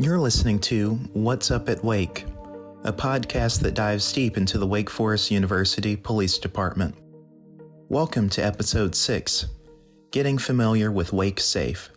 You're listening to What's Up at Wake, a podcast that dives deep into the Wake Forest University Police Department. Welcome to Episode 6 Getting Familiar with Wake Safe.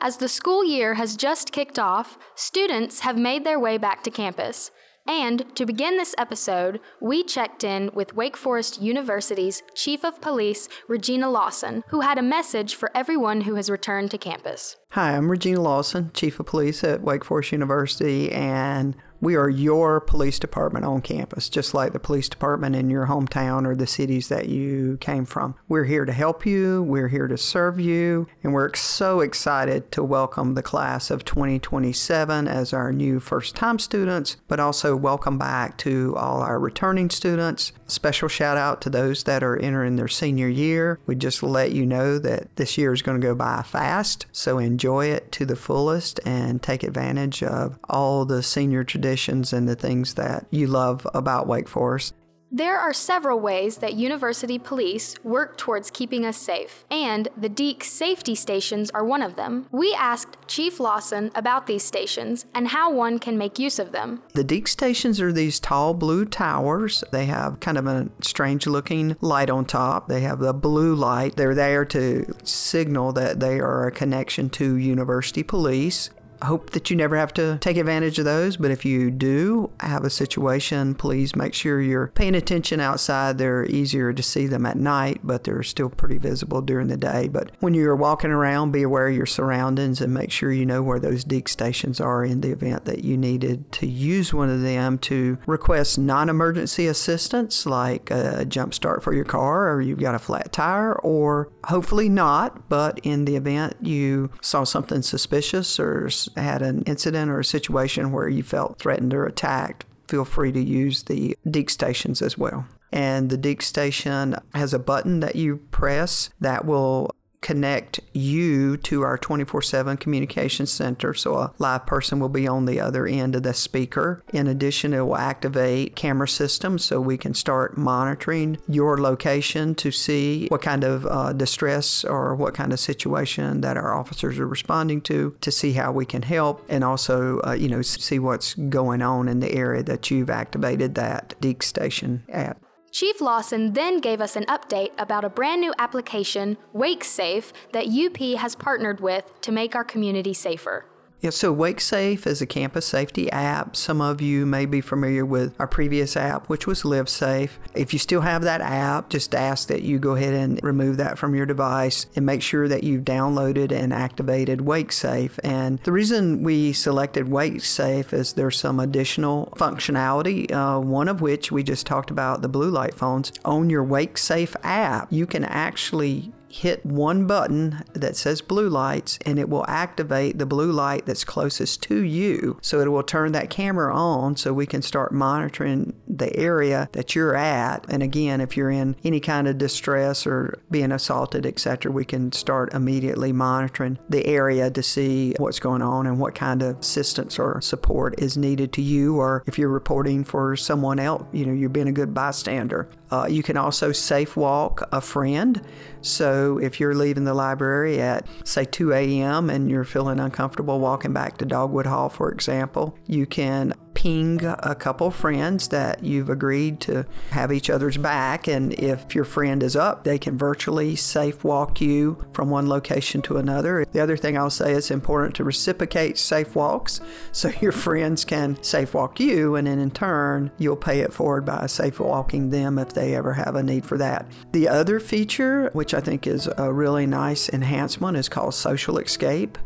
As the school year has just kicked off, students have made their way back to campus. And to begin this episode, we checked in with Wake Forest University's Chief of Police, Regina Lawson, who had a message for everyone who has returned to campus. Hi, I'm Regina Lawson, Chief of Police at Wake Forest University, and we are your police department on campus, just like the police department in your hometown or the cities that you came from. We're here to help you, we're here to serve you, and we're so excited to welcome the class of 2027 as our new first time students, but also welcome back to all our returning students. Special shout out to those that are entering their senior year. We just let you know that this year is going to go by fast, so enjoy it to the fullest and take advantage of all the senior traditions and the things that you love about Wake Forest. There are several ways that university police work towards keeping us safe, and the Deac safety stations are one of them. We asked Chief Lawson about these stations and how one can make use of them. The Deac stations are these tall blue towers. They have kind of a strange looking light on top. They have the blue light. They're there to signal that they are a connection to university police hope that you never have to take advantage of those, but if you do have a situation, please make sure you're paying attention outside. They're easier to see them at night, but they're still pretty visible during the day. But when you're walking around, be aware of your surroundings and make sure you know where those Deac stations are in the event that you needed to use one of them to request non emergency assistance like a jump start for your car or you've got a flat tire, or hopefully not, but in the event you saw something suspicious or had an incident or a situation where you felt threatened or attacked, feel free to use the Deac stations as well. And the Deac station has a button that you press that will connect you to our 24 7 communication center. So a live person will be on the other end of the speaker. In addition, it will activate camera systems so we can start monitoring your location to see what kind of uh, distress or what kind of situation that our officers are responding to, to see how we can help, and also, uh, you know, see what's going on in the area that you've activated that Deac station at. Chief Lawson then gave us an update about a brand new application, WakeSafe, that UP has partnered with to make our community safer. Yeah, so WakeSafe is a campus safety app. Some of you may be familiar with our previous app, which was LiveSafe. If you still have that app, just ask that you go ahead and remove that from your device and make sure that you've downloaded and activated WakeSafe. And the reason we selected WakeSafe is there's some additional functionality, uh, one of which we just talked about the blue light phones. On your WakeSafe app, you can actually hit one button that says blue lights and it will activate the blue light that's closest to you. So it will turn that camera on so we can start monitoring the area that you're at. And again, if you're in any kind of distress or being assaulted, etc., we can start immediately monitoring the area to see what's going on and what kind of assistance or support is needed to you or if you're reporting for someone else, you know, you're being a good bystander. Uh, you can also safe walk a friend. So if you're leaving the library at, say, 2 a.m. and you're feeling uncomfortable walking back to Dogwood Hall, for example, you can ping a couple friends that you've agreed to have each other's back. And if your friend is up, they can virtually safe walk you from one location to another. The other thing I'll say is important to reciprocate safe walks so your friends can safe walk you, and then in turn, you'll pay it forward by safe walking them if they ever have a need for that. The other feature, which I think is a really nice enhancement, is called Social Escape.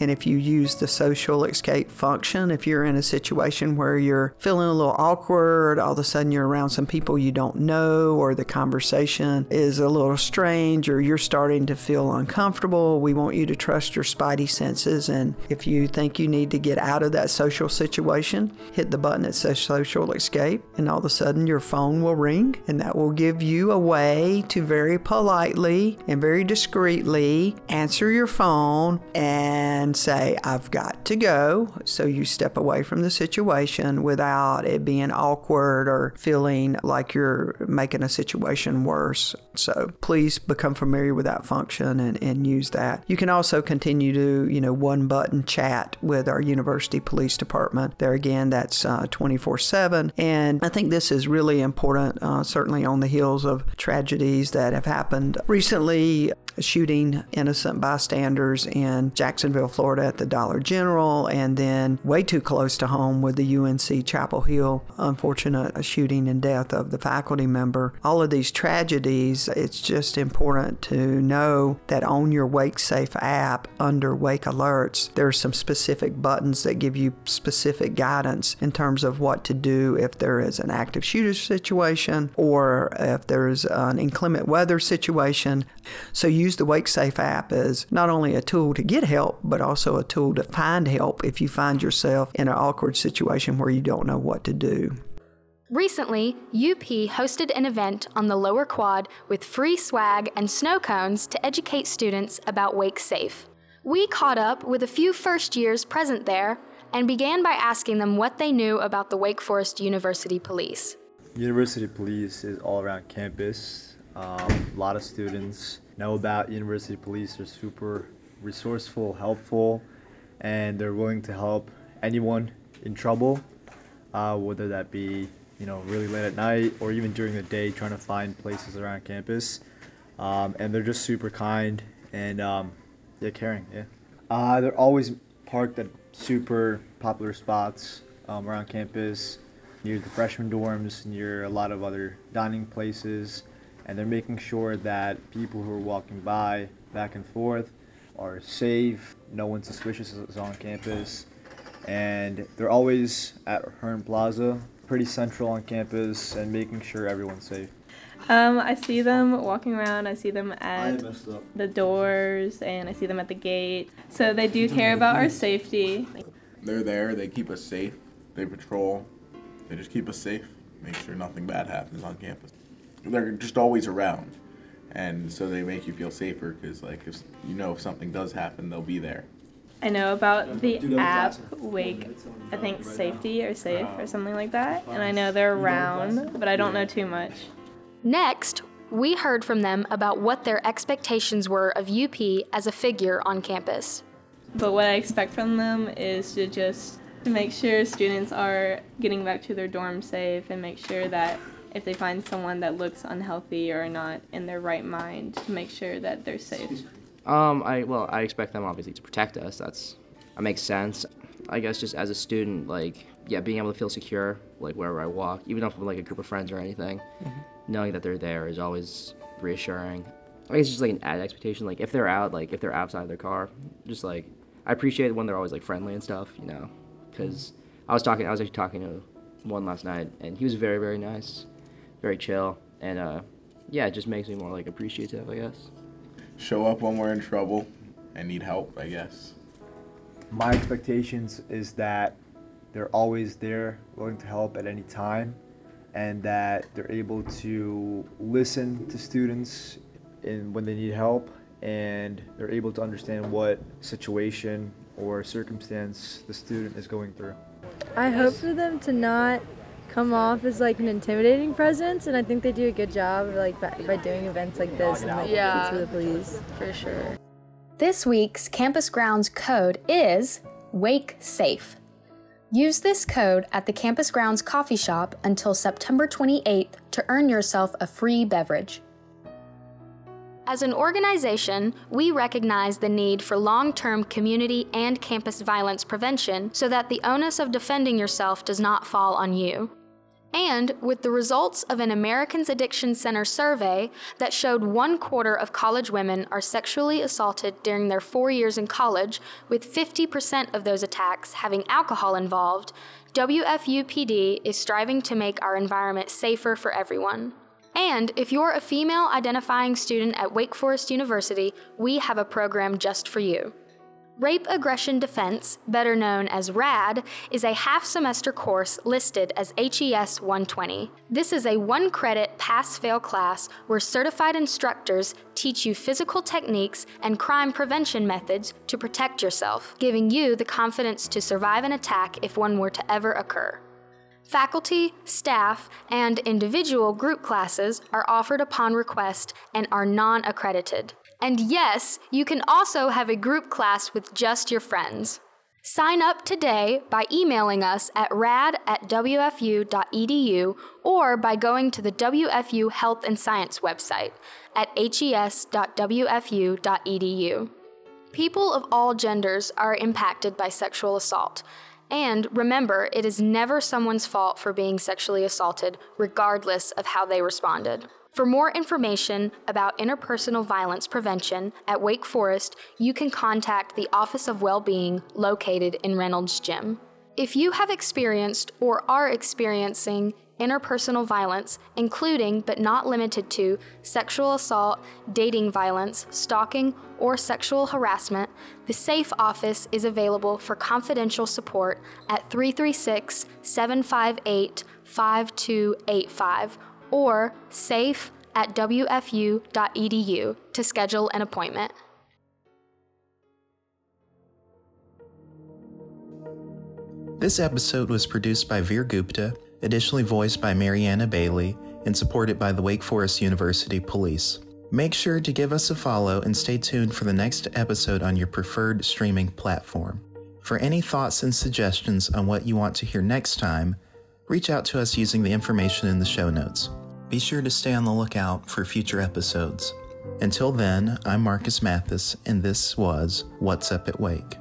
And if you use the social escape function, if you're in a situation where you're feeling a little awkward, all of a sudden you're around some people you don't know, or the conversation is a little strange, or you're starting to feel uncomfortable, we want you to trust your spidey senses. And if you think you need to get out of that social situation, hit the button that says social escape, and all of a sudden your phone will ring, and that will give you a way to very politely and very discreetly answer your phone and can say, I've got to go. So you step away from the situation without it being awkward or feeling like you're making a situation worse. So please become familiar with that function and, and use that. You can also continue to, you know, one button chat with our university police department. There again, that's uh, 24 7. And I think this is really important, uh, certainly on the heels of tragedies that have happened recently shooting innocent bystanders in Jacksonville, Florida at the Dollar General, and then way too close to home with the UNC Chapel Hill unfortunate shooting and death of the faculty member. All of these tragedies, it's just important to know that on your Wake Safe app under Wake Alerts, there are some specific buttons that give you specific guidance in terms of what to do if there is an active shooter situation or if there's an inclement weather situation. So use the WakeSafe app as not only a tool to get help, but also a tool to find help if you find yourself in an awkward situation where you don't know what to do. Recently, UP hosted an event on the lower quad with free swag and snow cones to educate students about Wake Safe. We caught up with a few first years present there and began by asking them what they knew about the Wake Forest University Police. University Police is all around campus. Um, a lot of students know about University Police. They're super resourceful, helpful, and they're willing to help anyone in trouble, uh, whether that be you know really late at night or even during the day, trying to find places around campus. Um, and they're just super kind and um, yeah, caring. Yeah, uh, they're always parked at super popular spots um, around campus, near the freshman dorms, near a lot of other dining places and they're making sure that people who are walking by back and forth are safe, no one suspicious is on campus, and they're always at Hearn Plaza, pretty central on campus, and making sure everyone's safe. Um, I see them walking around. I see them at the doors, and I see them at the gate. So they do care about our safety. They're there. They keep us safe. They patrol. They just keep us safe. Make sure nothing bad happens on campus they're just always around, and so they make you feel safer because like if you know if something does happen, they'll be there. I know about the app Wake, I think Safety or Safe or something like that, and I know they're around, but I don't know too much. Next, we heard from them about what their expectations were of UP as a figure on campus. But what I expect from them is to just make sure students are getting back to their dorm safe and make sure that if they find someone that looks unhealthy or not in their right mind to make sure that they're safe. Um, I well, I expect them obviously to protect us. That's that makes sense. I guess just as a student, like yeah, being able to feel secure like wherever I walk, even if I'm like a group of friends or anything, mm-hmm. knowing that they're there is always reassuring. I guess it's just like an added expectation. Like if they're out, like if they're outside their car, just like I appreciate when they're always like friendly and stuff, you know, because I was talking, I was actually talking to one last night, and he was very very nice very chill, and uh, yeah, it just makes me more like appreciative, I guess. Show up when we're in trouble and need help, I guess. My expectations is that they're always there, willing to help at any time, and that they're able to listen to students in when they need help, and they're able to understand what situation or circumstance the student is going through. I hope for them to not come off as like an intimidating presence, and I think they do a good job like by, by doing events like this and like yeah, for the police for sure. This week's campus grounds code is Wake Safe. Use this code at the campus grounds coffee shop until September 28th to earn yourself a free beverage. As an organization, we recognize the need for long term community and campus violence prevention so that the onus of defending yourself does not fall on you. And with the results of an Americans Addiction Center survey that showed one quarter of college women are sexually assaulted during their four years in college, with 50% of those attacks having alcohol involved, WFUPD is striving to make our environment safer for everyone. And if you're a female identifying student at Wake Forest University, we have a program just for you. Rape Aggression Defense, better known as RAD, is a half semester course listed as HES 120. This is a one credit pass fail class where certified instructors teach you physical techniques and crime prevention methods to protect yourself, giving you the confidence to survive an attack if one were to ever occur. Faculty, staff, and individual group classes are offered upon request and are non accredited. And yes, you can also have a group class with just your friends. Sign up today by emailing us at rad at wfu.edu or by going to the WFU Health and Science website at hes.wfu.edu. People of all genders are impacted by sexual assault. And remember, it is never someone's fault for being sexually assaulted, regardless of how they responded. For more information about interpersonal violence prevention at Wake Forest, you can contact the Office of Wellbeing located in Reynolds Gym. If you have experienced or are experiencing interpersonal violence, including but not limited to sexual assault, dating violence, stalking, or sexual harassment, the SAFE office is available for confidential support at 336 758 5285 or safe at wfu.edu to schedule an appointment. This episode was produced by Vir Gupta, additionally voiced by Mary-Anna Bailey, and supported by the Wake Forest University Police. Make sure to give us a follow and stay tuned for the next episode on your preferred streaming platform. For any thoughts and suggestions on what you want to hear next time, reach out to us using the information in the show notes. Be sure to stay on the lookout for future episodes. Until then, I'm Marcus Mathis, and this was What's Up at Wake.